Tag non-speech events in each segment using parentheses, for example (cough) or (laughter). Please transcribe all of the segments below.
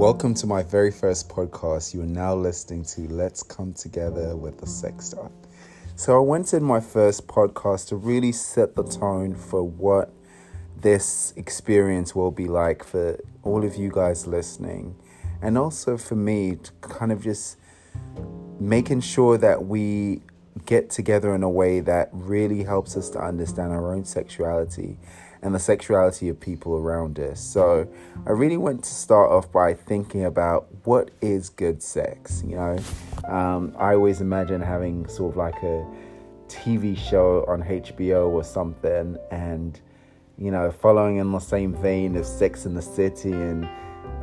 Welcome to my very first podcast. You are now listening to Let's Come Together with the Sex Talk. So, I wanted my first podcast to really set the tone for what this experience will be like for all of you guys listening, and also for me to kind of just making sure that we get together in a way that really helps us to understand our own sexuality and the sexuality of people around us. So, I really want to start off by thinking about what is good sex. You know, um, I always imagine having sort of like a TV show on HBO or something, and you know, following in the same vein of Sex in the City and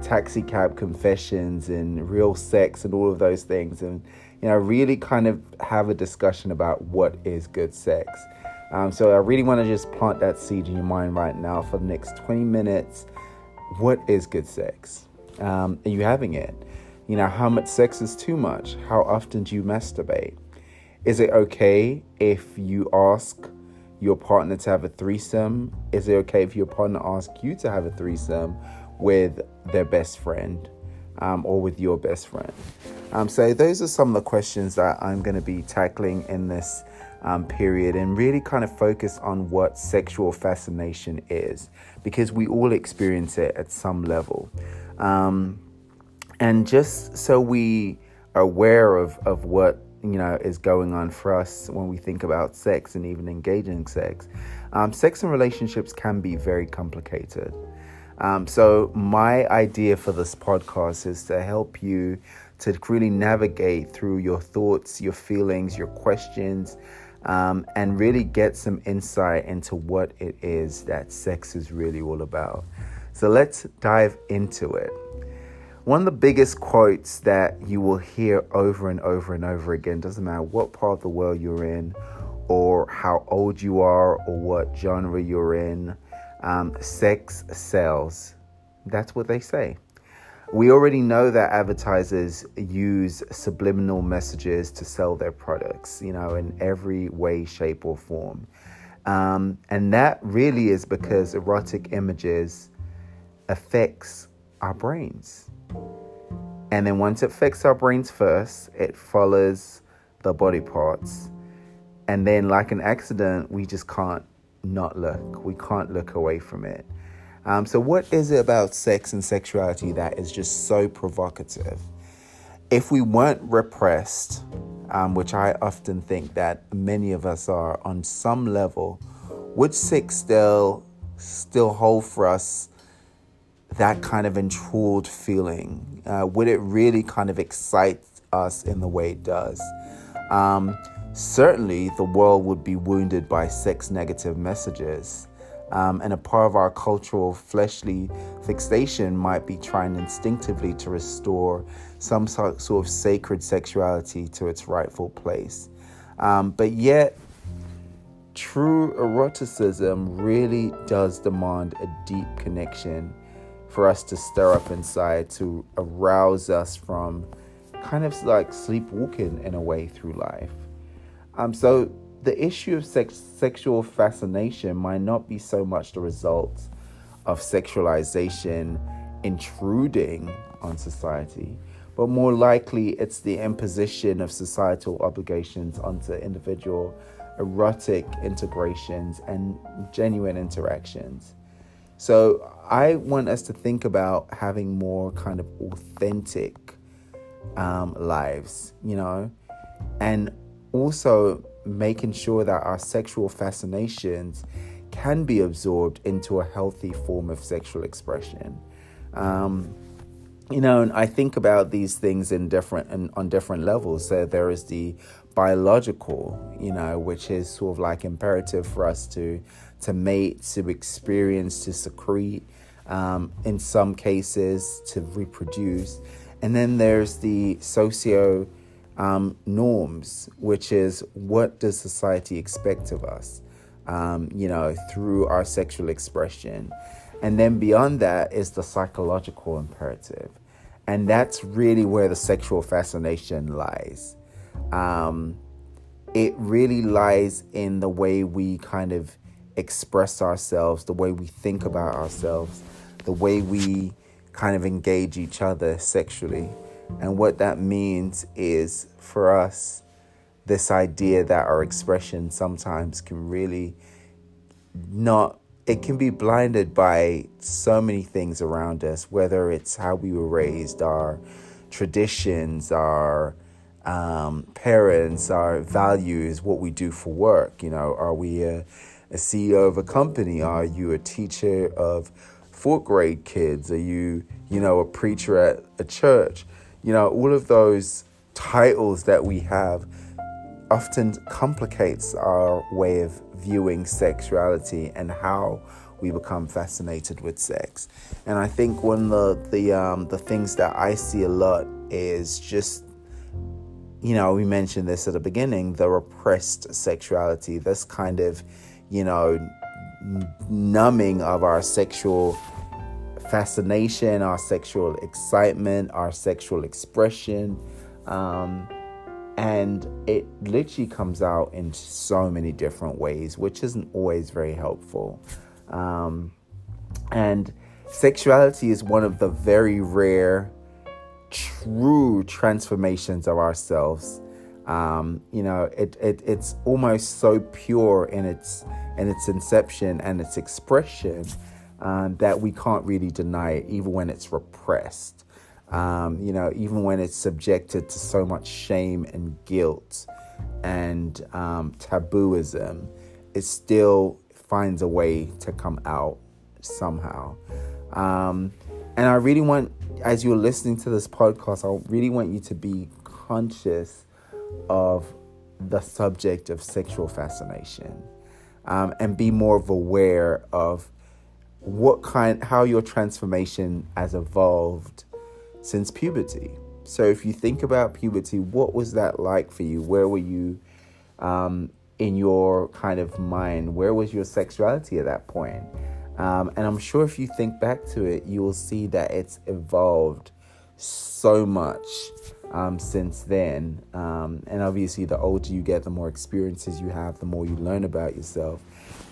Taxi Cab Confessions and Real Sex and all of those things, and you know, really kind of have a discussion about what is good sex. Um, so I really want to just plant that seed in your mind right now for the next 20 minutes. What is good sex? Um, are you having it? You know, how much sex is too much? How often do you masturbate? Is it okay if you ask your partner to have a threesome? Is it okay if your partner asks you to have a threesome with their best friend um, or with your best friend? Um, so, those are some of the questions that I'm going to be tackling in this um, period and really kind of focus on what sexual fascination is because we all experience it at some level. Um, and just so we are aware of, of what you know is going on for us when we think about sex and even engaging sex um, sex and relationships can be very complicated um, so my idea for this podcast is to help you to really navigate through your thoughts your feelings your questions um, and really get some insight into what it is that sex is really all about. So let's dive into it. One of the biggest quotes that you will hear over and over and over again, doesn't matter what part of the world you're in, or how old you are, or what genre you're in, um, sex sells. That's what they say. We already know that advertisers use subliminal messages to sell their products, you know, in every way, shape, or form. Um, and that really is because erotic images affects our brains. And then once it affects our brains first, it follows the body parts. And then, like an accident, we just can't not look. We can't look away from it. Um, so, what is it about sex and sexuality that is just so provocative? If we weren't repressed, um, which I often think that many of us are on some level, would sex still still hold for us that kind of enthralled feeling? Uh, would it really kind of excite us in the way it does? Um, certainly, the world would be wounded by sex negative messages. Um, and a part of our cultural fleshly fixation might be trying instinctively to restore some sort of sacred sexuality to its rightful place. Um, but yet, true eroticism really does demand a deep connection for us to stir up inside, to arouse us from kind of like sleepwalking in a way through life. Um, so, the issue of sex, sexual fascination might not be so much the result of sexualization intruding on society, but more likely it's the imposition of societal obligations onto individual erotic integrations and genuine interactions. So I want us to think about having more kind of authentic um, lives, you know, and also making sure that our sexual fascinations can be absorbed into a healthy form of sexual expression. Um, you know, and I think about these things in different and on different levels. So there is the biological, you know, which is sort of like imperative for us to to mate, to experience, to secrete, um, in some cases to reproduce, and then there's the socio um, norms, which is what does society expect of us, um, you know, through our sexual expression. And then beyond that is the psychological imperative. And that's really where the sexual fascination lies. Um, it really lies in the way we kind of express ourselves, the way we think about ourselves, the way we kind of engage each other sexually. And what that means is for us, this idea that our expression sometimes can really not, it can be blinded by so many things around us, whether it's how we were raised, our traditions, our um, parents, our values, what we do for work. You know, are we a, a CEO of a company? Are you a teacher of fourth grade kids? Are you, you know, a preacher at a church? You know, all of those titles that we have often complicates our way of viewing sexuality and how we become fascinated with sex. And I think one of the the um, the things that I see a lot is just you know, we mentioned this at the beginning the repressed sexuality, this kind of, you know, numbing of our sexual fascination, our sexual excitement, our sexual expression. Um, and it literally comes out in so many different ways, which isn't always very helpful. Um, and sexuality is one of the very rare true transformations of ourselves. Um, you know, it, it it's almost so pure in its in its inception and its expression um, that we can't really deny it, even when it's repressed. Um, you know, even when it's subjected to so much shame and guilt and um, tabooism, it still finds a way to come out somehow. Um, and I really want as you're listening to this podcast, I really want you to be conscious of the subject of sexual fascination um, and be more aware of what kind, how your transformation has evolved since puberty. So if you think about puberty, what was that like for you? Where were you um, in your kind of mind? Where was your sexuality at that point? Um, and I'm sure if you think back to it, you will see that it's evolved so much um, since then. Um, and obviously, the older you get, the more experiences you have, the more you learn about yourself,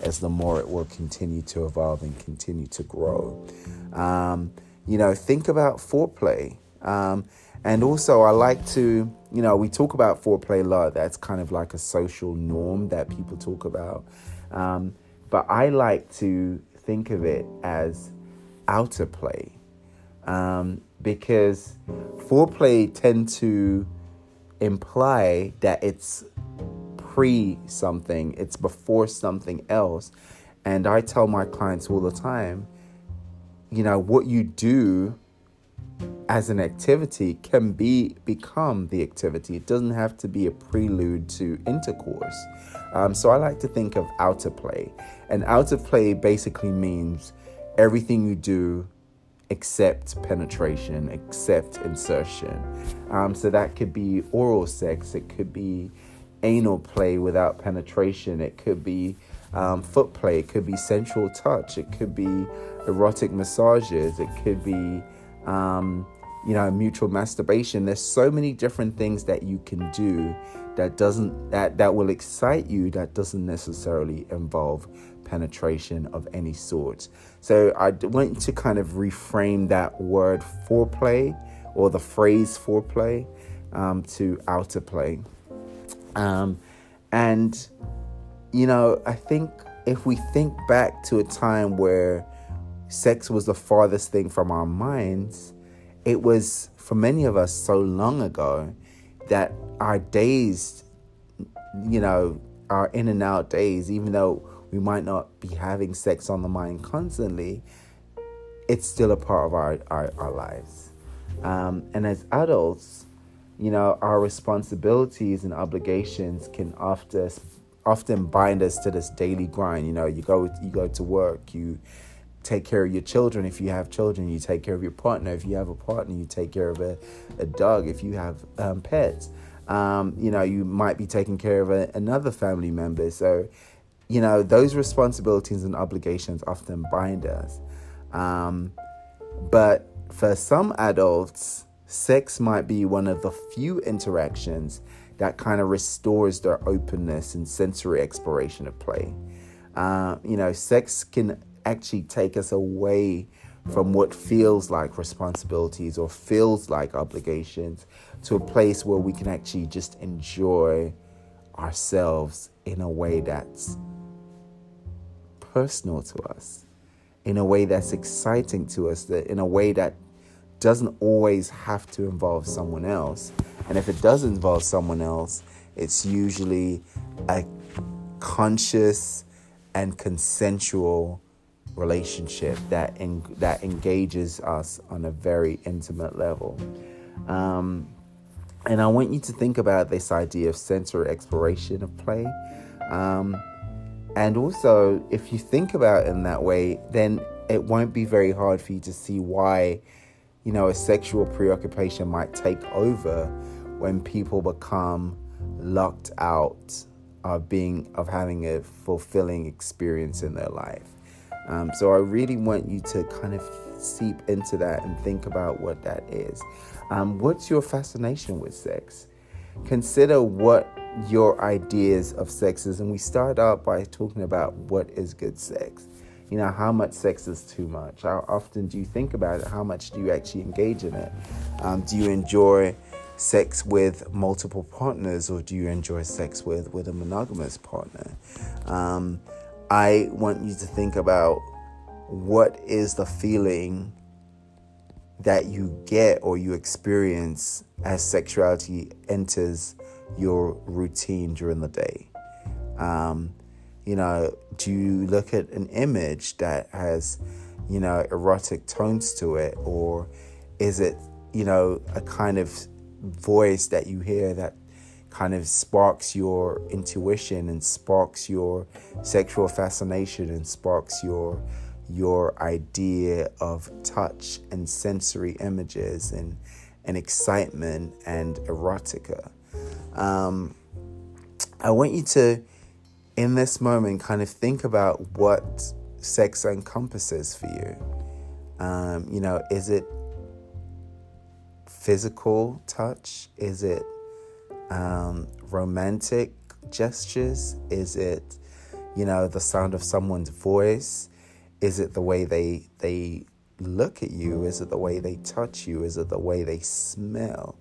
as the more it will continue to evolve and continue to grow. Um, you know, think about foreplay. Um, and also, I like to, you know, we talk about foreplay a lot. That's kind of like a social norm that people talk about. Um, but I like to think of it as outer play um, because foreplay tend to imply that it's pre something, it's before something else. And I tell my clients all the time, you know, what you do as an activity can be become the activity. It doesn't have to be a prelude to intercourse. Um, so I like to think of outer play. And outer play basically means everything you do except penetration, except insertion. Um, so that could be oral sex, it could be anal play without penetration, it could be um, foot play, it could be sensual touch, it could be erotic massages, it could be um, you know mutual masturbation. There's so many different things that you can do that doesn't that that will excite you that doesn't necessarily involve penetration of any sort. So i want to kind of reframe that word foreplay or the phrase foreplay um, to outer play um, and you know i think if we think back to a time where sex was the farthest thing from our minds it was for many of us so long ago that our days, you know, our in and out days, even though we might not be having sex on the mind constantly, it's still a part of our, our, our lives. Um, and as adults, you know, our responsibilities and obligations can often often bind us to this daily grind. You know, you go you go to work, you take care of your children. If you have children you take care of your partner. If you have a partner you take care of a, a dog. If you have um, pets um, you know you might be taking care of a, another family member. So you know those responsibilities and obligations often bind us. Um, but for some adults sex might be one of the few interactions that kind of restores their openness and sensory exploration of play. Uh, you know sex can actually take us away from what feels like responsibilities or feels like obligations to a place where we can actually just enjoy ourselves in a way that's personal to us, in a way that's exciting to us, that in a way that doesn't always have to involve someone else. And if it does involve someone else, it's usually a conscious and consensual relationship that in, that engages us on a very intimate level. Um, and I want you to think about this idea of sensory exploration of play. Um, and also, if you think about it in that way, then it won't be very hard for you to see why, you know, a sexual preoccupation might take over when people become locked out of being of having a fulfilling experience in their life. Um, so I really want you to kind of seep into that and think about what that is. Um, what's your fascination with sex? Consider what your ideas of sex is. And we start out by talking about what is good sex. You know, how much sex is too much? How often do you think about it? How much do you actually engage in it? Um, do you enjoy sex with multiple partners or do you enjoy sex with, with a monogamous partner? Um, I want you to think about what is the feeling that you get or you experience as sexuality enters your routine during the day. Um, you know, do you look at an image that has, you know, erotic tones to it, or is it, you know, a kind of voice that you hear that kind of sparks your intuition and sparks your sexual fascination and sparks your your idea of touch and sensory images and and excitement and erotica. Um, I want you to, in this moment, kind of think about what sex encompasses for you. Um, you know, is it physical touch? Is it um, romantic gestures? Is it, you know, the sound of someone's voice? Is it the way they they look at you? Is it the way they touch you? Is it the way they smell?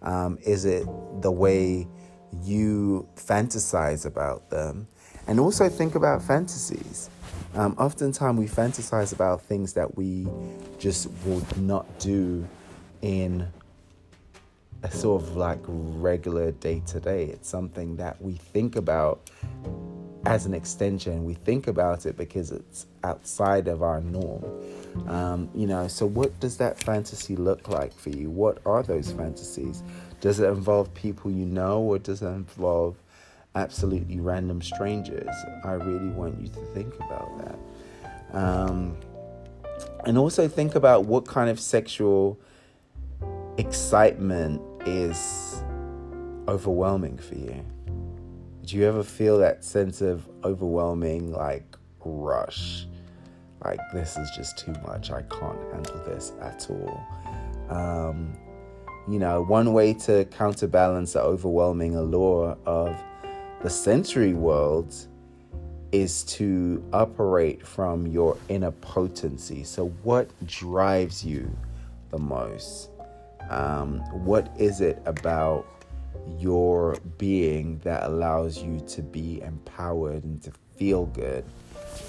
Um, is it the way you fantasize about them? And also think about fantasies. Um, oftentimes we fantasize about things that we just would not do in a sort of like regular day to day. It's something that we think about as an extension. We think about it because it's outside of our norm. Um, you know, so what does that fantasy look like for you? What are those fantasies? Does it involve people you know or does it involve absolutely random strangers? I really want you to think about that. Um, and also think about what kind of sexual excitement is overwhelming for you. Do you ever feel that sense of overwhelming, like, rush? Like, this is just too much. I can't handle this at all. Um, you know, one way to counterbalance the overwhelming allure of the sensory world is to operate from your inner potency. So, what drives you the most? Um, what is it about your being that allows you to be empowered and to feel good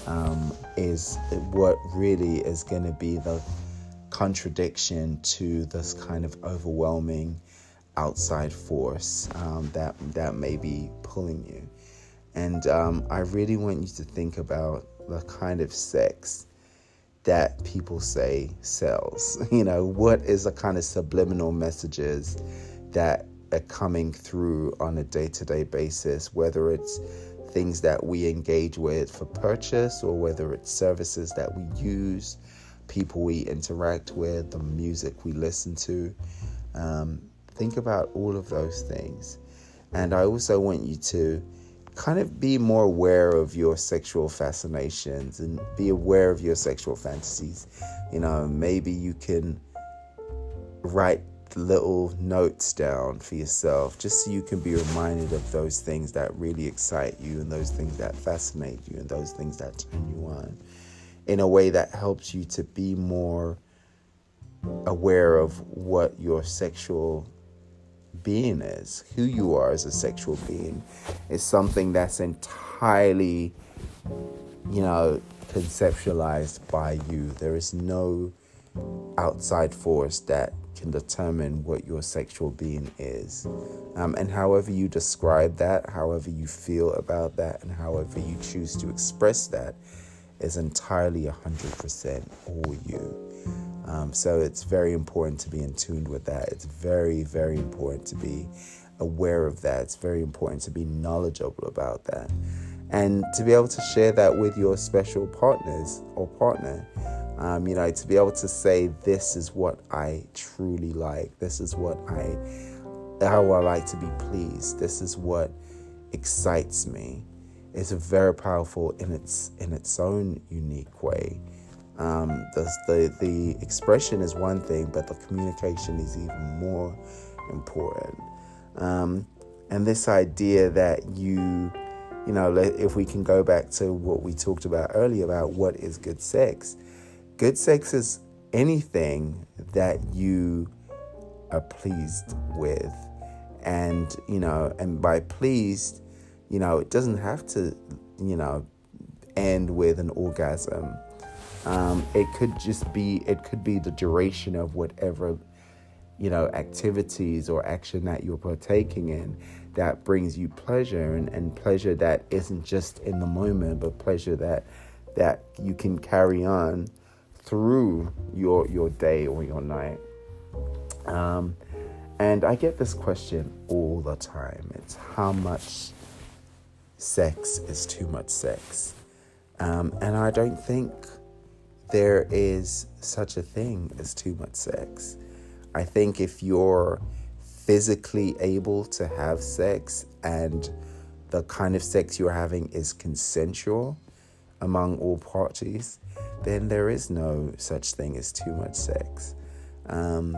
um, is what really is going to be the contradiction to this kind of overwhelming outside force um, that that may be pulling you. And um, I really want you to think about the kind of sex that people say sells. (laughs) You know, what is the kind of subliminal messages that are coming through on a day to day basis, whether it's things that we engage with for purchase or whether it's services that we use, people we interact with, the music we listen to. Um, think about all of those things. And I also want you to kind of be more aware of your sexual fascinations and be aware of your sexual fantasies. You know, maybe you can write little notes down for yourself just so you can be reminded of those things that really excite you and those things that fascinate you and those things that turn you on. In a way that helps you to be more aware of what your sexual being is, who you are as a sexual being, is something that's entirely, you know, conceptualized by you. There is no outside force that can determine what your sexual being is. Um, and however you describe that, however you feel about that, and however you choose to express that is entirely 100% all you. Um, so it's very important to be in tune with that. It's very, very important to be aware of that. It's very important to be knowledgeable about that. And to be able to share that with your special partners or partner. Um, you know, to be able to say, this is what I truly like. This is what I, how I like to be pleased. This is what excites me. It's very powerful in its in its own unique way. Um, the, the the expression is one thing, but the communication is even more important. Um, and this idea that you, you know, if we can go back to what we talked about earlier about what is good sex, good sex is anything that you are pleased with, and you know, and by pleased, you know, it doesn't have to, you know, end with an orgasm. Um, it could just be it could be the duration of whatever you know activities or action that you're partaking in that brings you pleasure and, and pleasure that isn't just in the moment but pleasure that that you can carry on through your your day or your night. Um, and i get this question all the time. It's how much sex is too much sex um, and i don't think there is such a thing as too much sex. I think if you're physically able to have sex and the kind of sex you're having is consensual among all parties, then there is no such thing as too much sex. Um,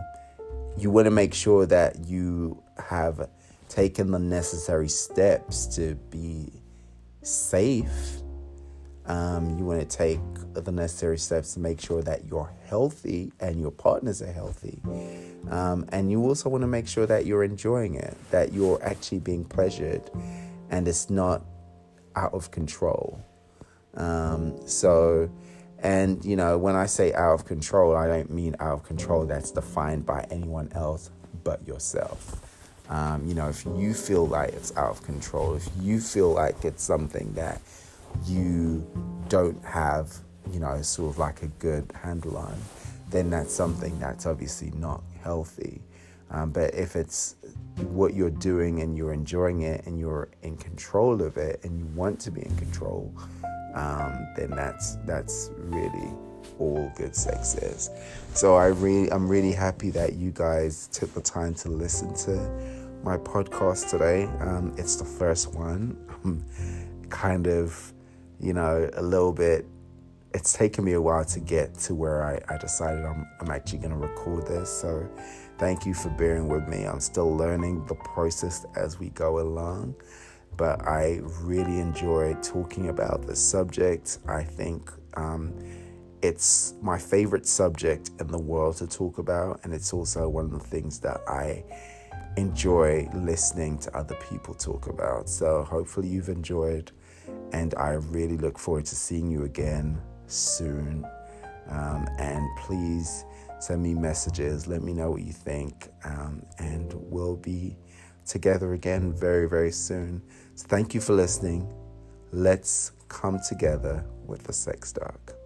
you want to make sure that you have taken the necessary steps to be safe um, you want to take the necessary steps to make sure that you're healthy and your partners are healthy. Um, and you also want to make sure that you're enjoying it, that you're actually being pleasured and it's not out of control. Um, so, and you know, when I say out of control, I don't mean out of control that's defined by anyone else but yourself. Um, you know, if you feel like it's out of control, if you feel like it's something that you don't have, you know, sort of like a good handle on, then that's something that's obviously not healthy. Um, but if it's what you're doing and you're enjoying it and you're in control of it and you want to be in control, um, then that's that's really all good sex is. So I really I'm really happy that you guys took the time to listen to my podcast today. Um, it's the first one. I'm kind of you know, a little bit. It's taken me a while to get to where I, I decided I'm, I'm actually going to record this. So thank you for bearing with me. I'm still learning the process as we go along, but I really enjoy talking about this subject. I think um, it's my favorite subject in the world to talk about, and it's also one of the things that I enjoy listening to other people talk about. So hopefully you've enjoyed and I really look forward to seeing you again soon. Um, and please send me messages, let me know what you think, um, and we'll be together again very, very soon. So thank you for listening. Let's come together with the sex doc.